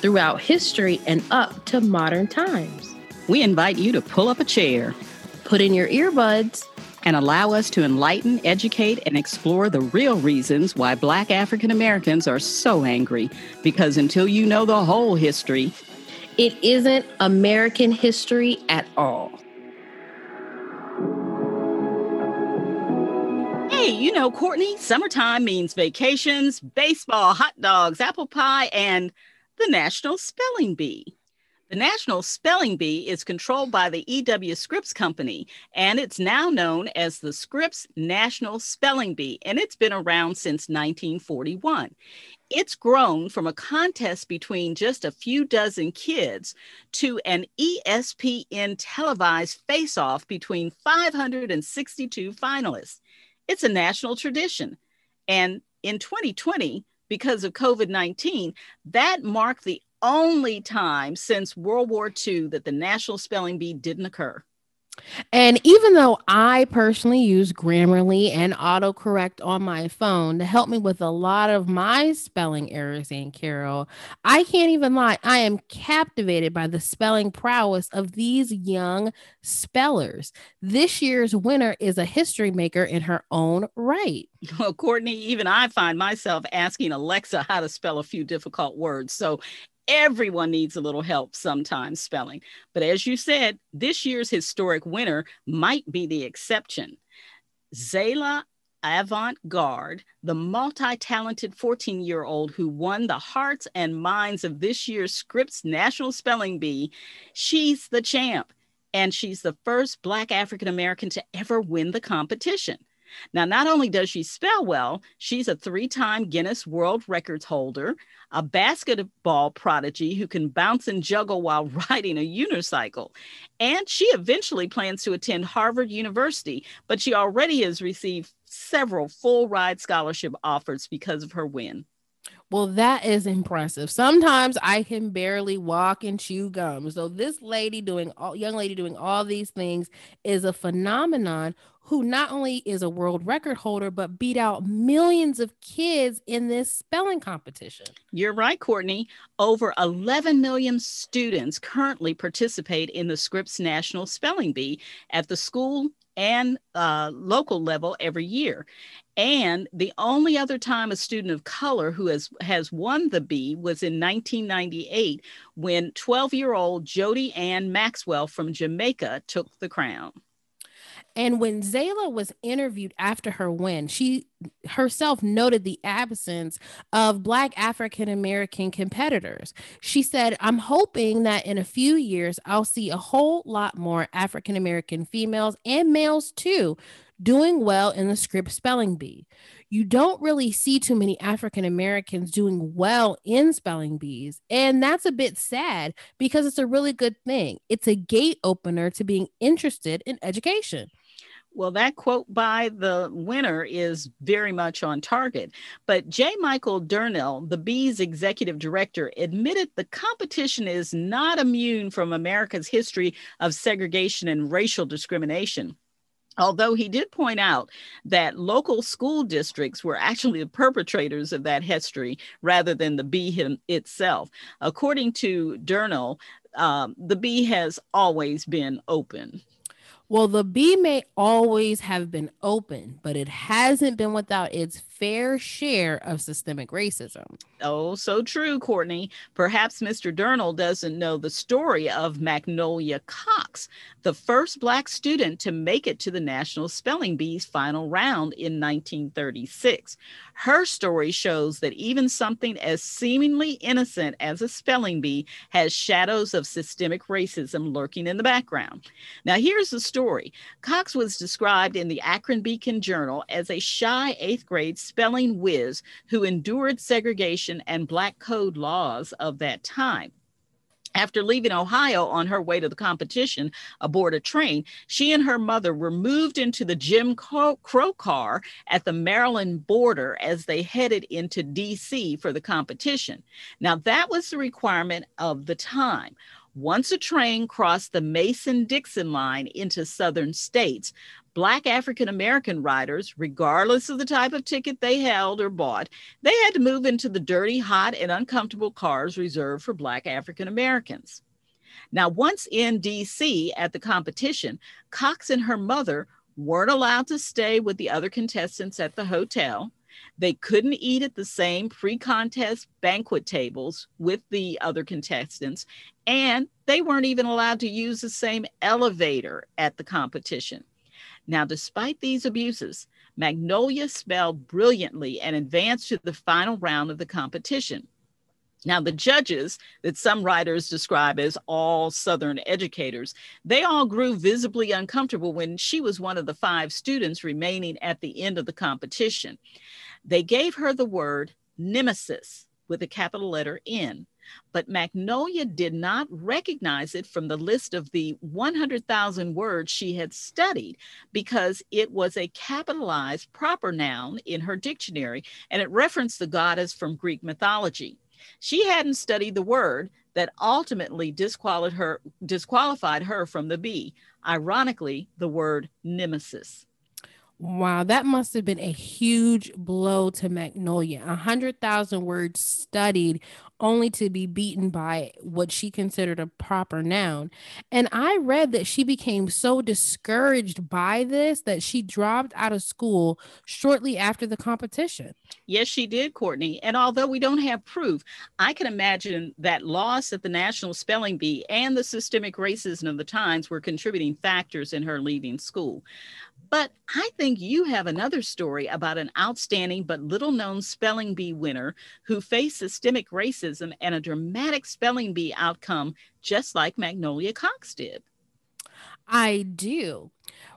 throughout history and up to modern times. We invite you to pull up a chair, put in your earbuds, and allow us to enlighten, educate, and explore the real reasons why Black African Americans are so angry. Because until you know the whole history, it isn't American history at all. Hey, you know, Courtney, summertime means vacations, baseball, hot dogs, apple pie, and the National Spelling Bee. The National Spelling Bee is controlled by the EW Scripps Company, and it's now known as the Scripps National Spelling Bee, and it's been around since 1941. It's grown from a contest between just a few dozen kids to an ESPN televised face off between 562 finalists. It's a national tradition. And in 2020, because of COVID 19, that marked the only time since World War II that the National Spelling Bee didn't occur. And even though I personally use Grammarly and autocorrect on my phone to help me with a lot of my spelling errors, and Carol, I can't even lie. I am captivated by the spelling prowess of these young spellers. This year's winner is a history maker in her own right. Well, Courtney, even I find myself asking Alexa how to spell a few difficult words. So everyone needs a little help sometimes spelling. But as you said, this year's historic winner might be the exception. Zaila Avant Garde, the multi talented 14 year old who won the hearts and minds of this year's Scripps National Spelling Bee, she's the champ. And she's the first Black African American to ever win the competition. Now, not only does she spell well, she's a three time Guinness World Records holder, a basketball prodigy who can bounce and juggle while riding a unicycle. And she eventually plans to attend Harvard University, but she already has received several full ride scholarship offers because of her win. Well, that is impressive. Sometimes I can barely walk and chew gum. So this lady doing all young lady doing all these things is a phenomenon who not only is a world record holder but beat out millions of kids in this spelling competition. You're right, Courtney. Over 11 million students currently participate in the Scripps National Spelling Bee at the school and uh, local level every year. And the only other time a student of color who has, has won the bee was in 1998 when 12 year old Jody-Anne Maxwell from Jamaica took the crown. And when Zaila was interviewed after her win, she herself noted the absence of Black African American competitors. She said, I'm hoping that in a few years, I'll see a whole lot more African American females and males too doing well in the Scripps spelling bee. You don't really see too many African Americans doing well in spelling bees. And that's a bit sad because it's a really good thing. It's a gate opener to being interested in education. Well, that quote by the winner is very much on target. But J. Michael Durnil, the Bee's executive director, admitted the competition is not immune from America's history of segregation and racial discrimination. Although he did point out that local school districts were actually the perpetrators of that history rather than the bee itself. According to Durnil, um, the bee has always been open. Well, the bee may always have been open, but it hasn't been without its fair share of systemic racism. Oh, so true, Courtney. Perhaps Mr. Durnil doesn't know the story of Magnolia Cox, the first Black student to make it to the National Spelling Bee's final round in 1936. Her story shows that even something as seemingly innocent as a spelling bee has shadows of systemic racism lurking in the background. Now, here's the story Cox was described in the Akron Beacon Journal as a shy eighth grade spelling whiz who endured segregation and Black code laws of that time. After leaving Ohio on her way to the competition aboard a train, she and her mother were moved into the Jim Crow car at the Maryland border as they headed into DC for the competition. Now, that was the requirement of the time. Once a train crossed the Mason Dixon line into southern states, Black African American riders, regardless of the type of ticket they held or bought, they had to move into the dirty, hot, and uncomfortable cars reserved for Black African Americans. Now, once in DC at the competition, Cox and her mother weren't allowed to stay with the other contestants at the hotel. They couldn't eat at the same pre contest banquet tables with the other contestants, and they weren't even allowed to use the same elevator at the competition. Now, despite these abuses, Magnolia spelled brilliantly and advanced to the final round of the competition. Now, the judges that some writers describe as all Southern educators, they all grew visibly uncomfortable when she was one of the five students remaining at the end of the competition. They gave her the word nemesis with a capital letter N, but Magnolia did not recognize it from the list of the 100,000 words she had studied because it was a capitalized proper noun in her dictionary and it referenced the goddess from Greek mythology. She hadn't studied the word that ultimately disqualified her, disqualified her from the bee. ironically, the word nemesis. Wow, that must have been a huge blow to Magnolia. A hundred thousand words studied only to be beaten by what she considered a proper noun. And I read that she became so discouraged by this that she dropped out of school shortly after the competition. Yes, she did, Courtney. And although we don't have proof, I can imagine that loss at the National Spelling Bee and the systemic racism of the times were contributing factors in her leaving school. But I think you have another story about an outstanding but little known spelling bee winner who faced systemic racism and a dramatic spelling bee outcome, just like Magnolia Cox did. I do.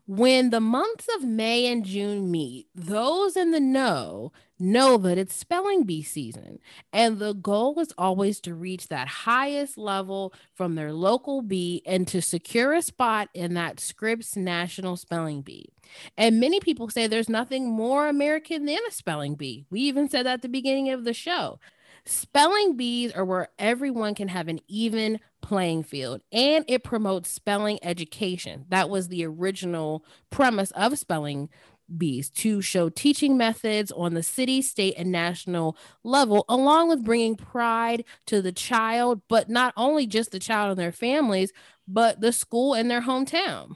When the months of May and June meet, those in the know know that it's spelling bee season. And the goal is always to reach that highest level from their local bee and to secure a spot in that Scripps National Spelling Bee. And many people say there's nothing more American than a spelling bee. We even said that at the beginning of the show. Spelling bees are where everyone can have an even playing field and it promotes spelling education. That was the original premise of spelling bees to show teaching methods on the city, state, and national level, along with bringing pride to the child, but not only just the child and their families, but the school and their hometown.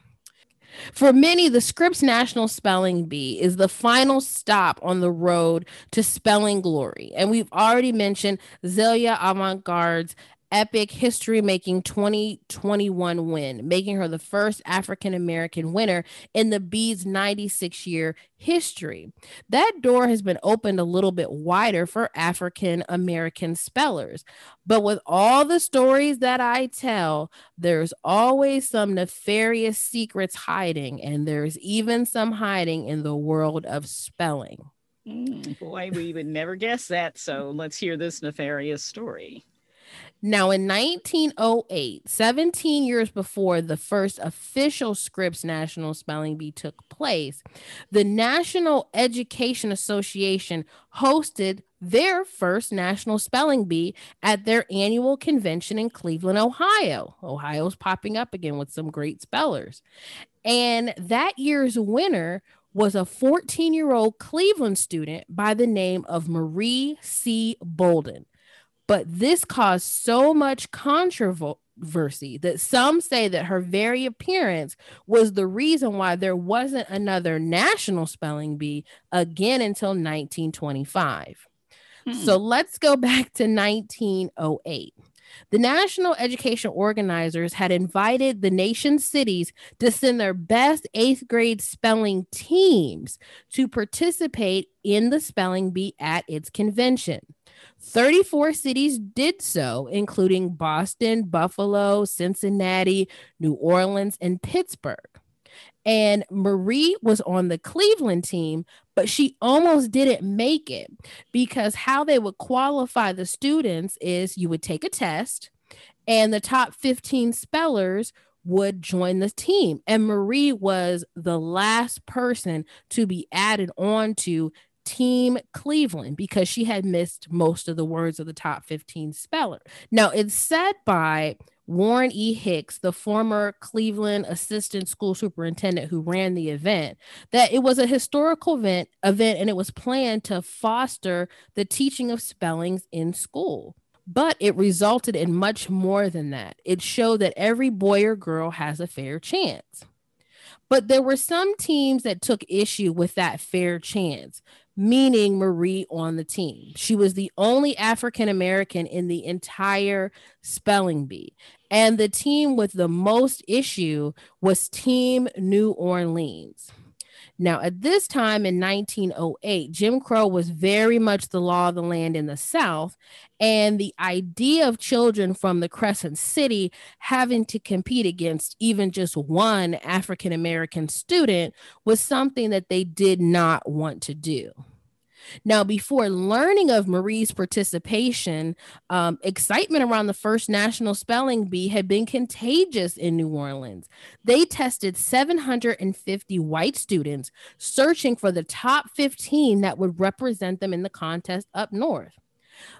For many, the Scripps National Spelling Bee is the final stop on the road to spelling glory. And we've already mentioned Zaila Avant-Garde's epic history making 2021 win, making her the first African American winner in the Bees 96 year history. That door has been opened a little bit wider for African American spellers. But with all the stories that I tell, there's always some nefarious secrets hiding, and there's even some hiding in the world of spelling. Mm, boy, we would never guess that. So let's hear this nefarious story. Now, in 1908, 17 years before the first official Scripps National Spelling Bee took place, the National Education Association hosted their first National Spelling Bee at their annual convention in Cleveland, Ohio. Ohio's popping up again with some great spellers. And that year's winner was a 14 year old Cleveland student by the name of Marie C. Bolden. But this caused so much controversy that some say that her very appearance was the reason why there wasn't another national spelling bee again until 1925. Hmm. So let's go back to 1908. The national education organizers had invited the nation's cities to send their best eighth grade spelling teams to participate in the spelling bee at its convention. 34 cities did so, including Boston, Buffalo, Cincinnati, New Orleans, and Pittsburgh. And Marie was on the Cleveland team, but she almost didn't make it because how they would qualify the students is you would take a test And the top 15 spellers would join the team. And Marie was the last person to be added on to Team Cleveland because she had missed most of the words of the top 15 speller. Now, it's said by Warren E. Hicks, the former Cleveland assistant school superintendent who ran the event, that it was a historical event, event and it was planned to foster the teaching of spellings in school. But it resulted in much more than that. It showed that every boy or girl has a fair chance. But there were some teams that took issue with that fair chance, meaning Marie on the team. She was the only African American in the entire spelling bee. And the team with the most issue was Team New Orleans. Now, at this time in 1908, Jim Crow was very much the law of the land in the South. And the idea of children from the Crescent City having to compete against even just one African American student was something that they did not want to do. Now, before learning of Marie's participation, um, excitement around the first National Spelling Bee had been contagious in New Orleans. They tested 750 white students searching for the top 15 that would represent them in the contest up north.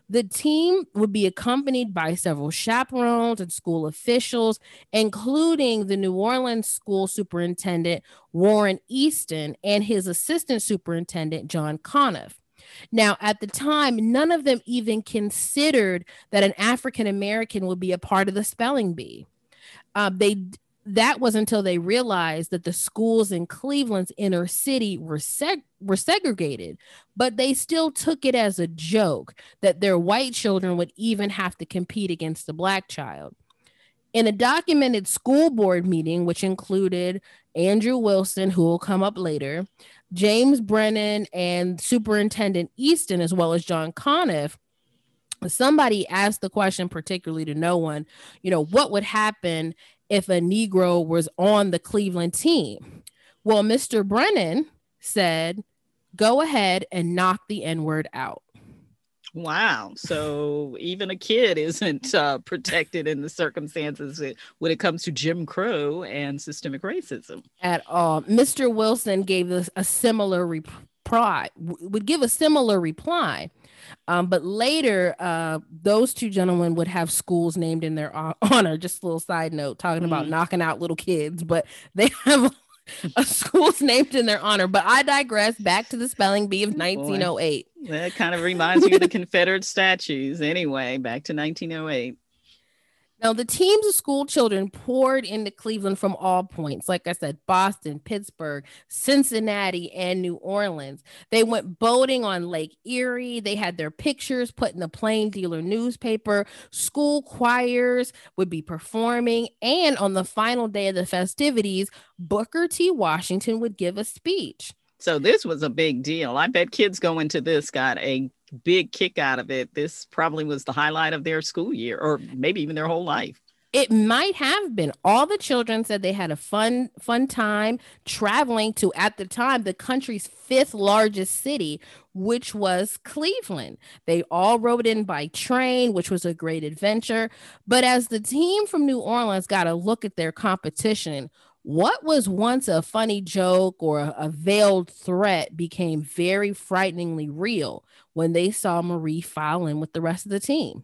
The team would be accompanied by several chaperones and school officials, including the New Orleans school superintendent, Warren Easton, and his assistant superintendent, John Conniff. Now, at the time, none of them even considered that an African American would be a part of the spelling bee. Uh, they that was until they realized that the schools in Cleveland's inner city were seg- were segregated, but they still took it as a joke that their white children would even have to compete against a black child. In a documented school board meeting, which included Andrew Wilson, who will come up later, James Brennan and Superintendent Easton, as well as John Conniff, somebody asked the question, particularly to no one, you know, what would happen if a Negro was on the Cleveland team? Well, Mr. Brennan said, go ahead and knock the N word out. Wow. So even a kid isn't uh, protected in the circumstances when it comes to Jim Crow and systemic racism. At all. Mr. Wilson gave us a similar reply, would give a similar reply. Um, but later, uh, those two gentlemen would have schools named in their honor. Just a little side note, talking mm. about knocking out little kids, but they have a school's named in their honor. But I digress. Back to the spelling bee of 1908. Boy, that kind of reminds me of the Confederate statues. Anyway, back to 1908. Now, the teams of school children poured into Cleveland from all points. Like I said, Boston, Pittsburgh, Cincinnati, and New Orleans. They went boating on Lake Erie. They had their pictures put in the Plain Dealer newspaper. School choirs would be performing. And on the final day of the festivities, Booker T. Washington would give a speech. So this was a big deal. I bet kids going to this got a big kick out of it. This probably was the highlight of their school year or maybe even their whole life. It might have been. All the children said they had a fun, fun time traveling to, at the time, the country's fifth largest city, which was Cleveland. They all rode in by train, which was a great adventure. But as the team from New Orleans got a look at their competition, what was once a funny joke or a veiled threat became very frighteningly real when they saw Marie file in with the rest of the team.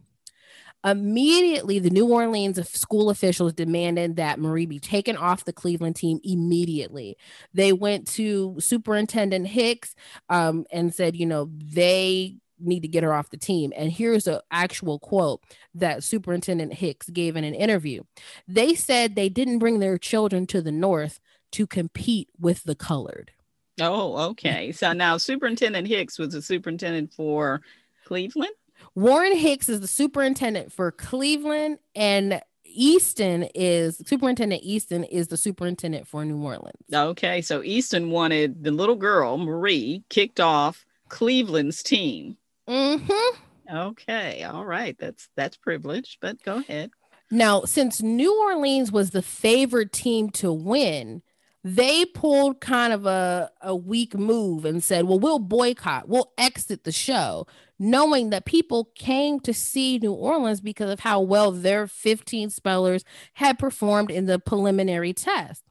Immediately, the New Orleans school officials demanded that Marie be taken off the Cleveland team immediately. They went to Superintendent Hicks um, and said, you know, they need to get her off the team. And here's an actual quote that Superintendent Hicks gave in an interview. They said they didn't bring their children to the North to compete with the colored. Oh, okay. So now Superintendent Hicks was the superintendent for Cleveland. Warren Hicks is the superintendent for Cleveland, and Easton is Superintendent Easton is the superintendent for New Orleans. Okay, so Easton wanted the little girl Marie kicked off Cleveland's team. Mm-hmm. Okay. All right. That's that's privileged, but go ahead. Now, since New Orleans was the favored team to win, they pulled kind of a, a weak move and said, well, we'll boycott, we'll exit the show, knowing that people came to see New Orleans because of how well their 15 spellers had performed in the preliminary test.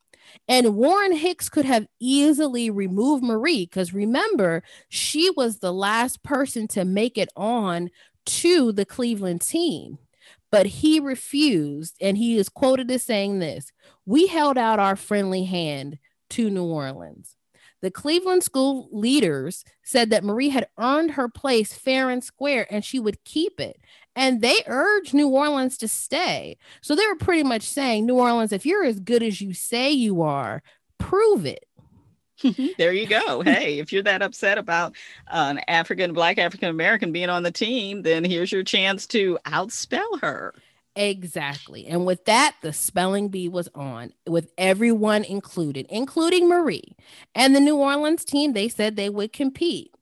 And Warren Hicks could have easily removed Marie because remember, she was the last person to make it on to the Cleveland team. But he refused, and he is quoted as saying this We held out our friendly hand to New Orleans. The Cleveland school leaders said that Marie had earned her place fair and square and she would keep it. And they urged New Orleans to stay. So they were pretty much saying, New Orleans, if you're as good as you say you are, prove it. there you go. Hey, if you're that upset about an African, Black African American being on the team, then here's your chance to outspell her. Exactly. And with that, the spelling bee was on with everyone included, including Marie. And the New Orleans team, they said they would compete.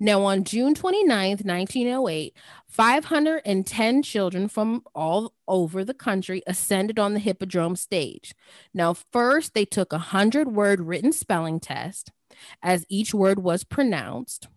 Now, on June 29th, 1908, 510 children from all over the country ascended on the Hippodrome stage. Now, first, they took a 100 word written spelling test as each word was pronounced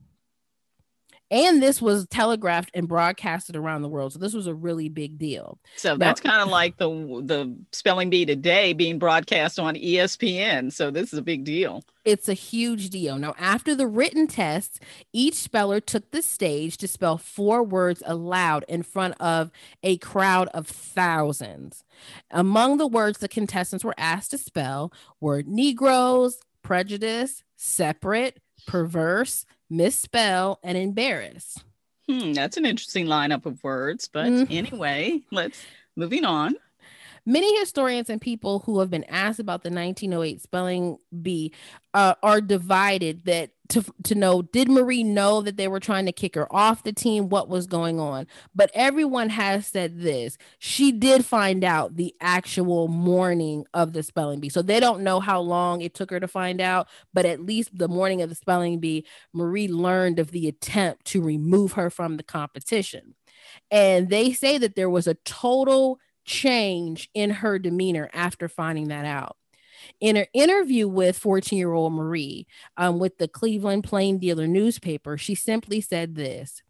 and this was telegraphed and broadcasted around the world. So this was a really big deal. So that's kind of like the the spelling bee today being broadcast on espn so this is a big deal. It's a huge deal. Now after the written tests each speller took the stage to spell four words aloud in front of a crowd of thousands. Among the words the contestants were asked to spell were negroes prejudice separate perverse misspell, and embarrass. Hmm, that's an interesting lineup of words. But mm-hmm. anyway, let's moving on. Many historians and people who have been asked about the 1908 spelling bee uh, are divided that to, to know did Marie know that they were trying to kick her off the team? What was going on? But everyone has said this. She did find out the actual morning of the spelling bee. So they don't know how long it took her to find out, but at least the morning of the spelling bee, Marie learned of the attempt to remove her from the competition. And they say that there was a total change in her demeanor after finding that out. In an interview with 14 year old Marie um, with the Cleveland Plain Dealer newspaper, she simply said this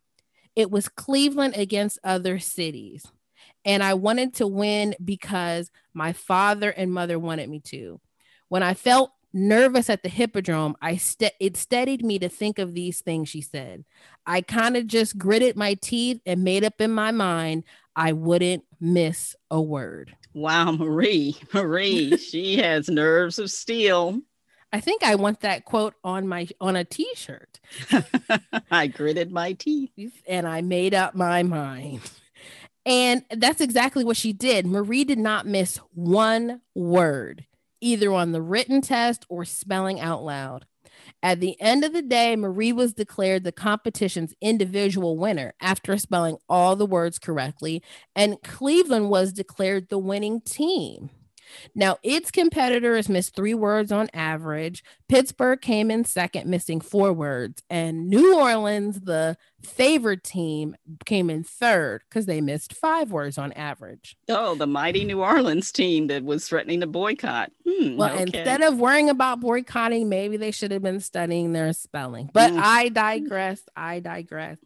It was Cleveland against other cities. And I wanted to win because my father and mother wanted me to. When I felt nervous at the hippodrome, I st- it steadied me to think of these things, she said. I kind of just gritted my teeth and made up in my mind I wouldn't miss a word. Wow, Marie, Marie, she has nerves of steel. I think I want that quote on my on a t-shirt. I gritted my teeth and I made up my mind. And that's exactly what she did. Marie did not miss one word, either on the written test or spelling out loud. At the end of the day, Marie was declared the competition's individual winner after spelling all the words correctly, and Cleveland was declared the winning team. Now, its competitors missed three words on average. Pittsburgh came in second, missing four words. And New Orleans, the favored team, came in third because they missed five words on average. Oh, the mighty New Orleans team that was threatening to boycott. Hmm, well, okay. instead of worrying about boycotting, maybe they should have been studying their spelling. But mm. I digress. I digress.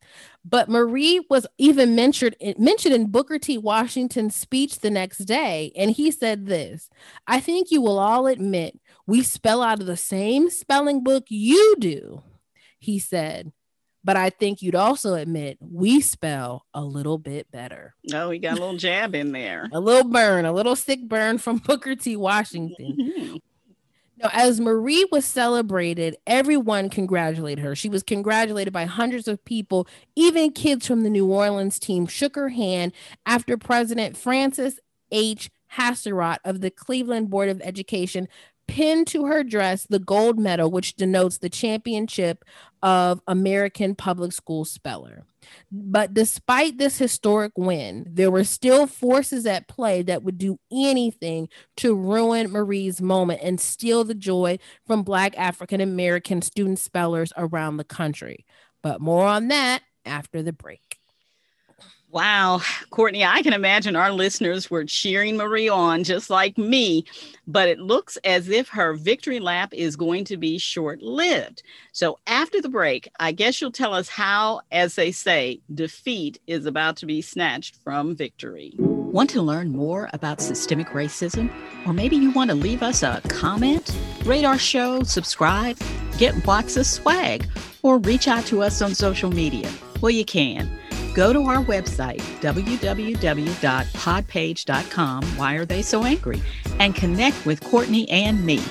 But Marie was even mentioned mentioned in Booker T. Washington's speech the next day, and he said this: "I think you will all admit we spell out of the same spelling book you do." He said, but I think you'd also admit we spell a little bit better. Oh, we got a little jab in there. a little burn, a little sick burn from Booker T. Washington. Mm-hmm. Now, as Marie was celebrated, everyone congratulated her. She was congratulated by hundreds of people. Even kids from the New Orleans team shook her hand after President Francis H. Haserot of the Cleveland Board of Education pinned to her dress the gold medal, which denotes the championship of American public school speller. But despite this historic win, there were still forces at play that would do anything to ruin Marie's moment and steal the joy from Black African American student spellers around the country. But more on that after the break. Wow, Courtney, I can imagine our listeners were cheering Marie on just like me, but it looks as if her victory lap is going to be short lived. So, after the break, I guess you'll tell us how, as they say, defeat is about to be snatched from victory. Want to learn more about systemic racism? Or maybe you want to leave us a comment, rate our show, subscribe, get of swag, or reach out to us on social media? Well, you can go to our website, www.podpage.com, Why Are They So Angry, and connect with Courtney and me.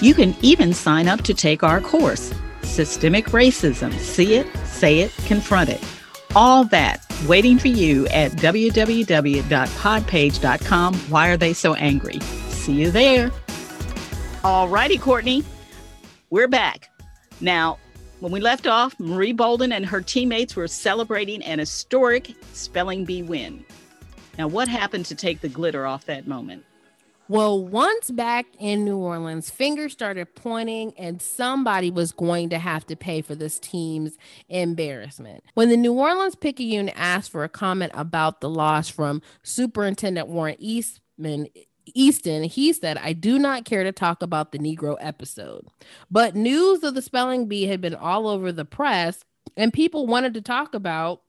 You can even sign up to take our course, Systemic Racism See It, Say It, Confront It. All that waiting for you at www.podpage.com. Why Are They So Angry? See you there. All righty, Courtney. We're back. Now, when we left off, Marie Bolden and her teammates were celebrating an historic spelling bee win. Now, what happened to take the glitter off that moment? Well, once back in New Orleans, fingers started pointing, and somebody was going to have to pay for this team's embarrassment. When the New Orleans Picayune asked for a comment about the loss from Superintendent Warren Eastman, Easton, he said, I do not care to talk about the Negro episode. But news of the spelling bee had been all over the press, and people wanted to talk about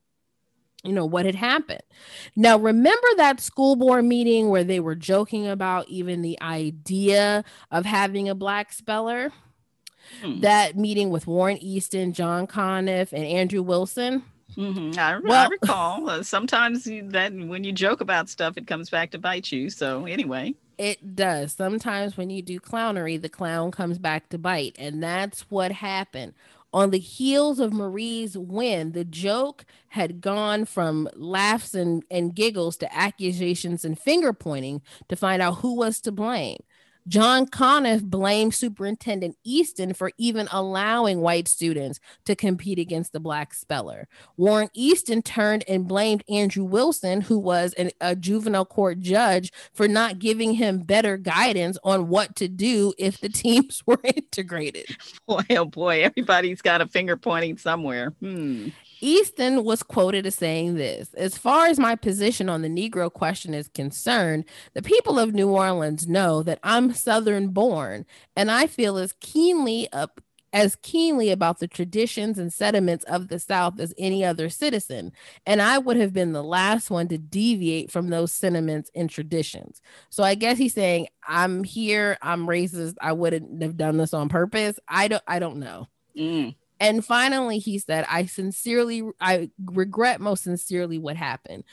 you know what had happened. Now, remember that school board meeting where they were joking about even the idea of having a black speller? Hmm. That meeting with Warren Easton, John Conniff, and Andrew Wilson. Mm-hmm. I, well, I, recall uh, sometimes you, that when you joke about stuff, it comes back to bite you. So anyway, it does. Sometimes when you do clownery, the clown comes back to bite, and that's what happened. On the heels of Marie's win, the joke had gone from laughs and, and giggles to accusations and finger pointing to find out who was to blame. John Conniff blamed Superintendent Easton for even allowing white students to compete against the black speller. Warren Easton turned and blamed Andrew Wilson, who was an, a juvenile court judge, for not giving him better guidance on what to do if the teams were integrated. Boy, oh boy, everybody's got a finger pointing somewhere. Hmm. Easton was quoted as saying this As far as my position on the Negro question is concerned, the people of New Orleans know that I'm Southern born, and I feel as keenly up as keenly about the traditions and sentiments of the South as any other citizen. And I would have been the last one to deviate from those sentiments and traditions. So I guess he's saying, I'm here, I'm racist, I wouldn't have done this on purpose. I don't I don't know. Mm. And finally, he said, I sincerely, I regret most sincerely what happened.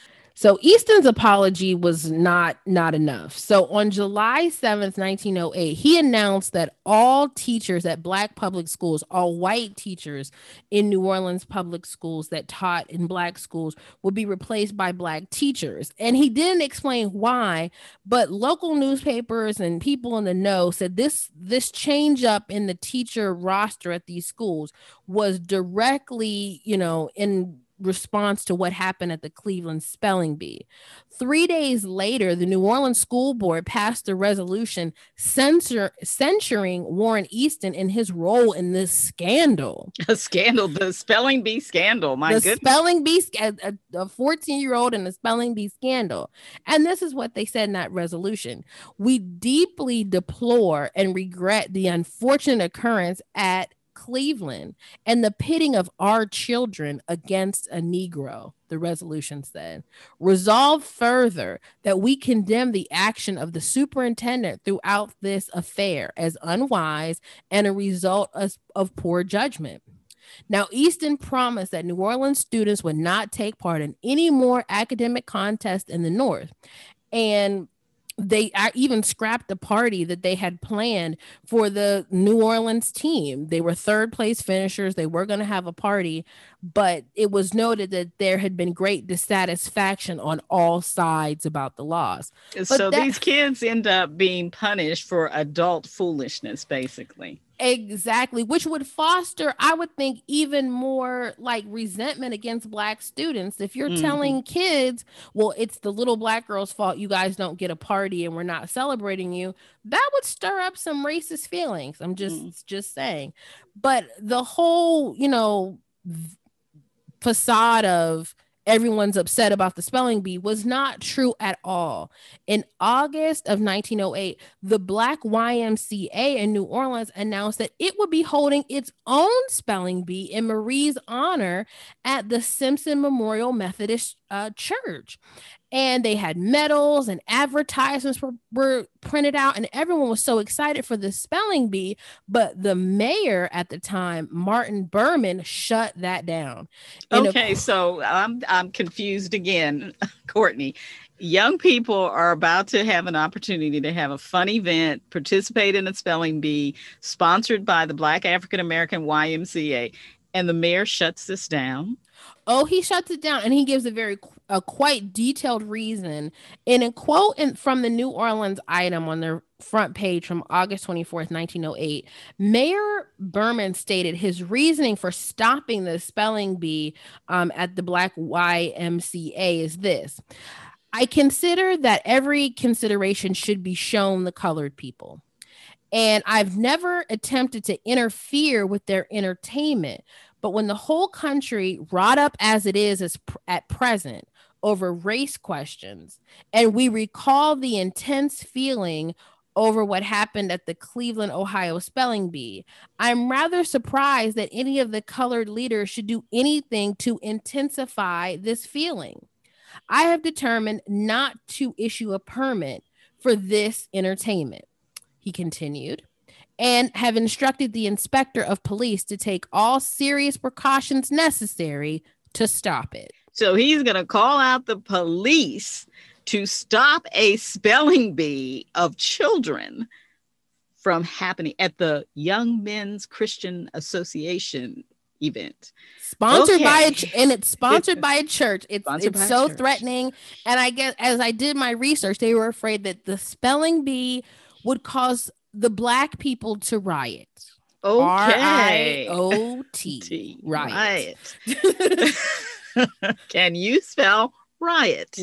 So Easton's apology was not not enough. So on July 7th, 1908, he announced that all teachers at black public schools, all white teachers in New Orleans public schools that taught in black schools would be replaced by black teachers. And he didn't explain why, but local newspapers and people in the know said this this change up in the teacher roster at these schools was directly, you know, in response to what happened at the Cleveland Spelling Bee. Three days later, the New Orleans School Board passed a resolution censor, censuring Warren Easton in his role in this scandal. A scandal, the spelling bee scandal. My the goodness. spelling bee, a 14 year old in the spelling bee scandal. And this is what they said in that resolution. We deeply deplore and regret the unfortunate occurrence at Cleveland and the pitting of our children against a Negro, the resolution said. Resolve further that we condemn the action of the superintendent throughout this affair as unwise and a result of, of poor judgment. Now, Easton promised that New Orleans students would not take part in any more academic contests in the North. And they even scrapped the party that they had planned for the New Orleans team. They were third place finishers. They were going to have a party, but it was noted that there had been great dissatisfaction on all sides about the loss. so that, these kids end up being punished for adult foolishness, basically. Exactly, which would foster, I would think, even more like resentment against black students. If you're mm-hmm. telling kids, well, it's the little black girl's fault you guys don't get a party and we're not celebrating you, that would stir up some racist feelings. I'm just mm. just saying. But the whole, you know, facade of everyone's upset about the spelling bee was not true at all. In August of 1908, the Black YMCA in New Orleans announced that it would be holding its own spelling bee in Marie's honor at the Simpson Memorial Methodist uh, Church and they had medals and advertisements were, were printed out and everyone was so excited for the spelling bee. But the mayor at the time martin behrman shut that down. Okay a- so i'm i'm confused again courtney. Young people are about to have an opportunity to have a fun event participate in a spelling bee sponsored by the black african american ymca and the mayor shuts this down. Oh, he shuts it down and he gives a very a quite detailed reason in a quote in, from the New Orleans item on their front page from August 24th, 1908. Mayor Behrman stated his reasoning for stopping the spelling bee um, at the Black YMCA is this. I consider that every consideration should be shown the colored people. And I've never attempted to interfere with their entertainment, but when the whole country, wrought up as it is pr- at present over race questions, and we recall the intense feeling over what happened at the Cleveland, Ohio spelling bee, I'm rather surprised that any of the colored leaders should do anything to intensify this feeling. I have determined not to issue a permit for this entertainment. He continued and have instructed the inspector of police to take all serious precautions necessary to stop it. So he's going to call out the police to stop a spelling bee of children from happening at the Young Men's Christian Association event. Sponsored okay. by a and it's sponsored by a church. It's sponsored it's so threatening. And I guess as I did my research, they were afraid that the spelling bee would cause the black people to riot. Okay. R-I-O-T. Riot. Can you spell riot?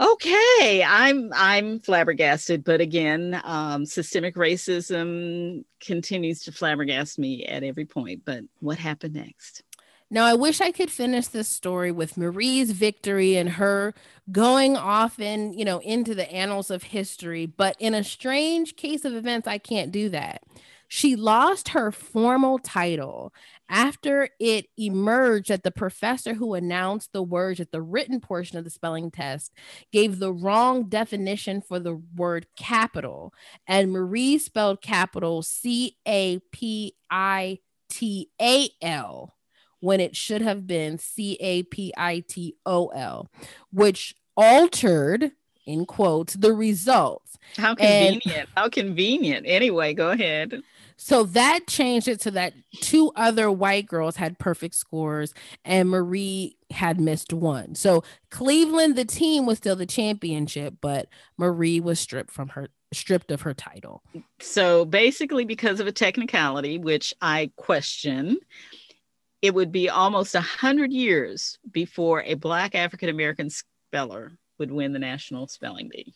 Okay, I'm I'm flabbergasted, but again, um, systemic racism continues to flabbergast me at every point. But what happened next? Now, I wish I could finish this story with Marie's victory and her going off and, you know, into the annals of history, but in a strange case of events, I can't do that. She lost her formal title after it emerged that the professor who announced the words at the written portion of the spelling test gave the wrong definition for the word capital, and Marie spelled capital C A P I T A L when it should have been C A P I T O L, which altered in quotes the results. How convenient. And, How convenient. Anyway, go ahead. So that changed it to that two other white girls had perfect scores and Marie had missed one. So Cleveland, the team was still the championship, but Marie was stripped from her stripped of her title. So basically, because of a technicality, which I question, it would be almost a hundred years before a black African American speller would win the national spelling bee.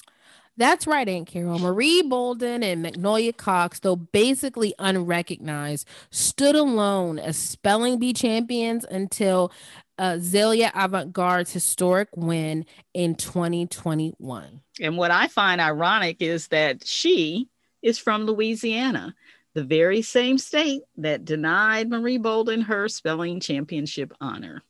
That's right, Aunt Carol. Marie Bolden and Magnolia Cox, though basically unrecognized, stood alone as spelling bee champions until uh, Zaila Avant Garde's historic win in 2021. And what I find ironic is that she is from Louisiana the very same state that denied Marie Bolden her spelling championship honor.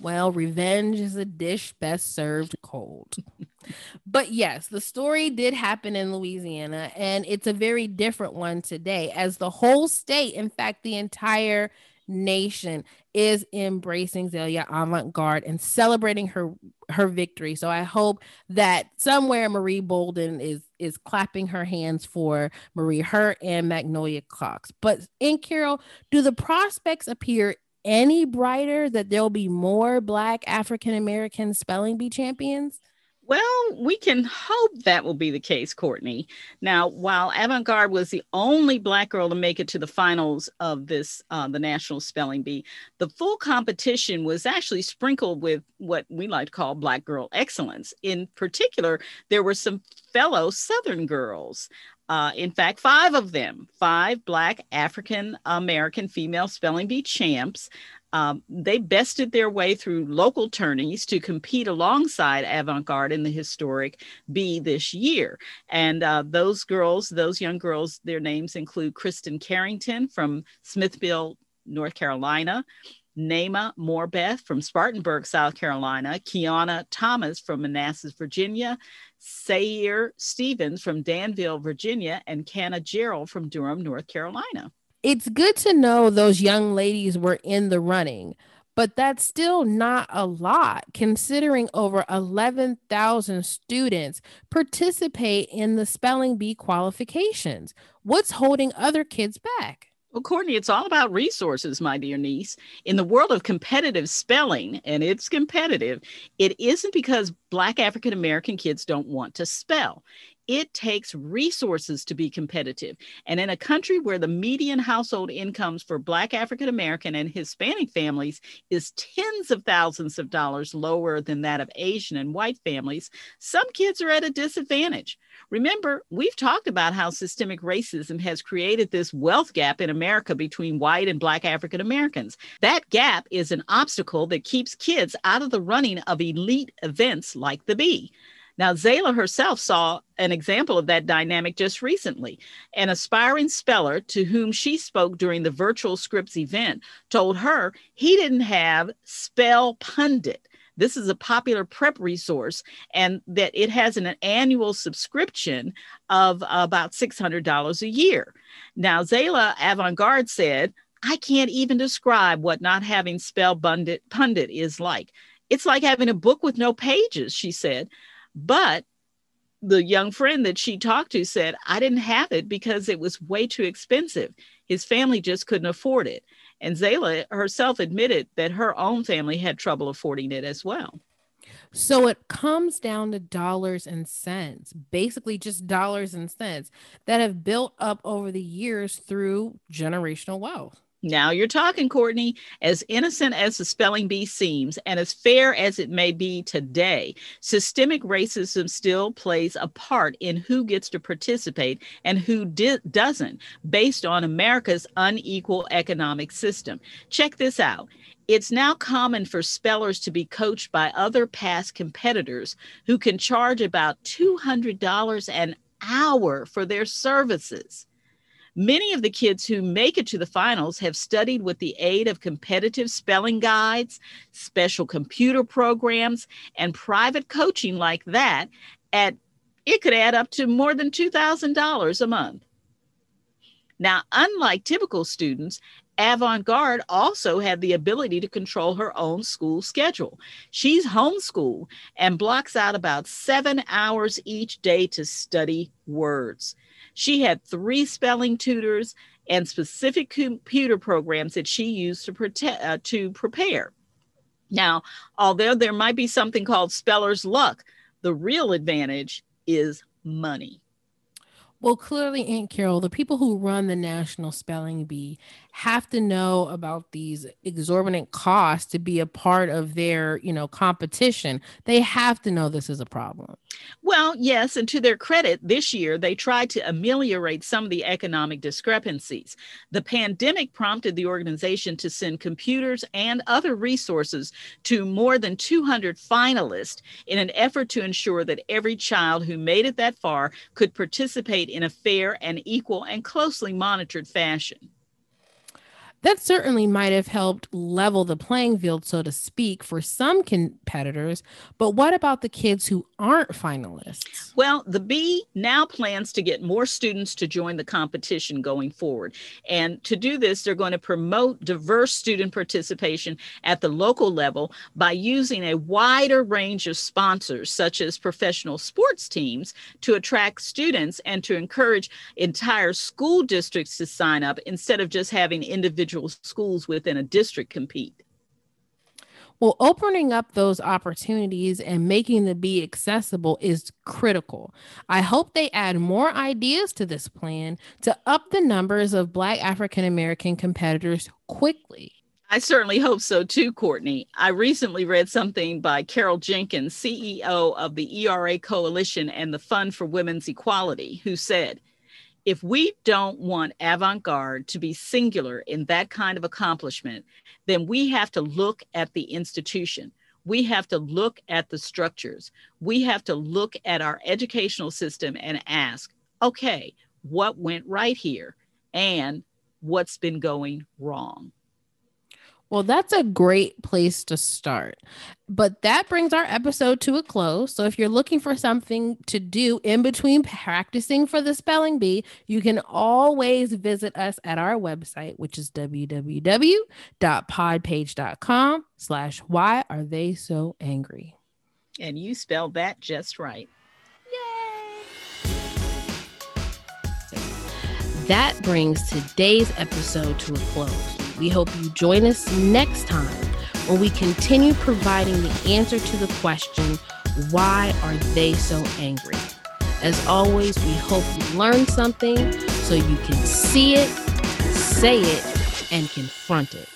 Well, revenge is a dish best served cold. but yes, the story did happen in Louisiana, and it's a very different one today, as the whole state, in fact, the entire nation is embracing Zaila avant-garde and celebrating her her victory. So I hope that somewhere Marie Bolden is is clapping her hands for Marie Hurt and Magnolia Cox. But in Carol, do the prospects appear any brighter that there'll be more Black African American spelling bee champions? Well, we can hope that will be the case, Courtney. Now, while Avant Garde was the only Black girl to make it to the finals of this, uh, the National Spelling Bee, the full competition was actually sprinkled with what we like to call Black girl excellence. In particular, there were some fellow Southern girls. Uh, in fact, five of them, five Black African American female spelling bee champs. Um, they bested their way through local tourneys to compete alongside Avant Garde in the historic Bee this year. And uh, those girls, those young girls, their names include Kristen Carrington from Smithville, North Carolina, Naima Morbeth from Spartanburg, South Carolina, Kiana Thomas from Manassas, Virginia, Sayer Stevens from Danville, Virginia, and Canna Gerald from Durham, North Carolina. It's good to know those young ladies were in the running, but that's still not a lot considering over 11,000 students participate in the spelling bee qualifications. What's holding other kids back? Well, Courtney, it's all about resources, my dear niece. In the world of competitive spelling, and it's competitive, it isn't because Black African American kids don't want to spell it takes resources to be competitive. And in a country where the median household incomes for Black African American and Hispanic families is tens of thousands of dollars lower than that of Asian and white families, some kids are at a disadvantage. Remember, we've talked about how systemic racism has created this wealth gap in America between white and Black African Americans. That gap is an obstacle that keeps kids out of the running of elite events like the Bee. Now, Zaila herself saw an example of that dynamic just recently. An aspiring speller to whom she spoke during the virtual Scripps event told her he didn't have Spell Pundit. This is a popular prep resource, and that it has an annual subscription of about $600 a year. Now, Zaila Avant Garde said, I can't even describe what not having Spell Pundit, Pundit is like. It's like having a book with no pages, she said. But the young friend that she talked to said, I didn't have it because it was way too expensive. His family just couldn't afford it. And Zaila herself admitted that her own family had trouble affording it as well. So it comes down to dollars and cents, basically just dollars and cents that have built up over the years through generational wealth. Now you're talking, Courtney. As innocent as the spelling bee seems, and as fair as it may be today, systemic racism still plays a part in who gets to participate and who di- doesn't, based on America's unequal economic system. Check this out. It's now common for spellers to be coached by other past competitors who can charge about $200 an hour for their services. Many of the kids who make it to the finals have studied with the aid of competitive spelling guides, special computer programs, and private coaching like that at it could add up to more than $2,000 a month. Now, unlike typical students, Avant Garde also had the ability to control her own school schedule. She's homeschooled and blocks out about seven hours each day to study words. She had three spelling tutors and specific computer programs that she used to, protect, uh, to prepare. Now, although there might be something called speller's luck, the real advantage is money. Well, clearly, Aunt Carol, the people who run the National Spelling Bee have to know about these exorbitant costs to be a part of their, you know, competition. They have to know this is a problem. Well, yes, and to their credit, this year they tried to ameliorate some of the economic discrepancies. The pandemic prompted the organization to send computers and other resources to more than 200 finalists in an effort to ensure that every child who made it that far could participate in a fair and equal and closely monitored fashion that certainly might have helped level the playing field, so to speak, for some competitors. But what about the kids who aren't finalists? Well, the Bee now plans to get more students to join the competition going forward. And to do this, they're going to promote diverse student participation at the local level by using a wider range of sponsors, such as professional sports teams, to attract students and to encourage entire school districts to sign up instead of just having individual individual schools within a district compete. Well, opening up those opportunities and making the Bee accessible is critical. I hope they add more ideas to this plan to up the numbers of Black African American competitors quickly. I certainly hope so too, Courtney. I recently read something by Carol Jenkins, CEO of the ERA Coalition and the Fund for Women's Equality, who said, if we don't want avant garde to be singular in that kind of accomplishment, then we have to look at the institution. We have to look at the structures. We have to look at our educational system and ask, okay, what went right here and what's been going wrong? Well, that's a great place to start. But that brings our episode to a close. So if you're looking for something to do in between practicing for the spelling bee, you can always visit us at our website, which is www.podpage.com slash why are they so angry. And you spelled that just right. Yay! That brings today's episode to a close. We hope you join us next time when we continue providing the answer to the question why are they so angry? As always, we hope you learned something so you can see it, say it, and confront it.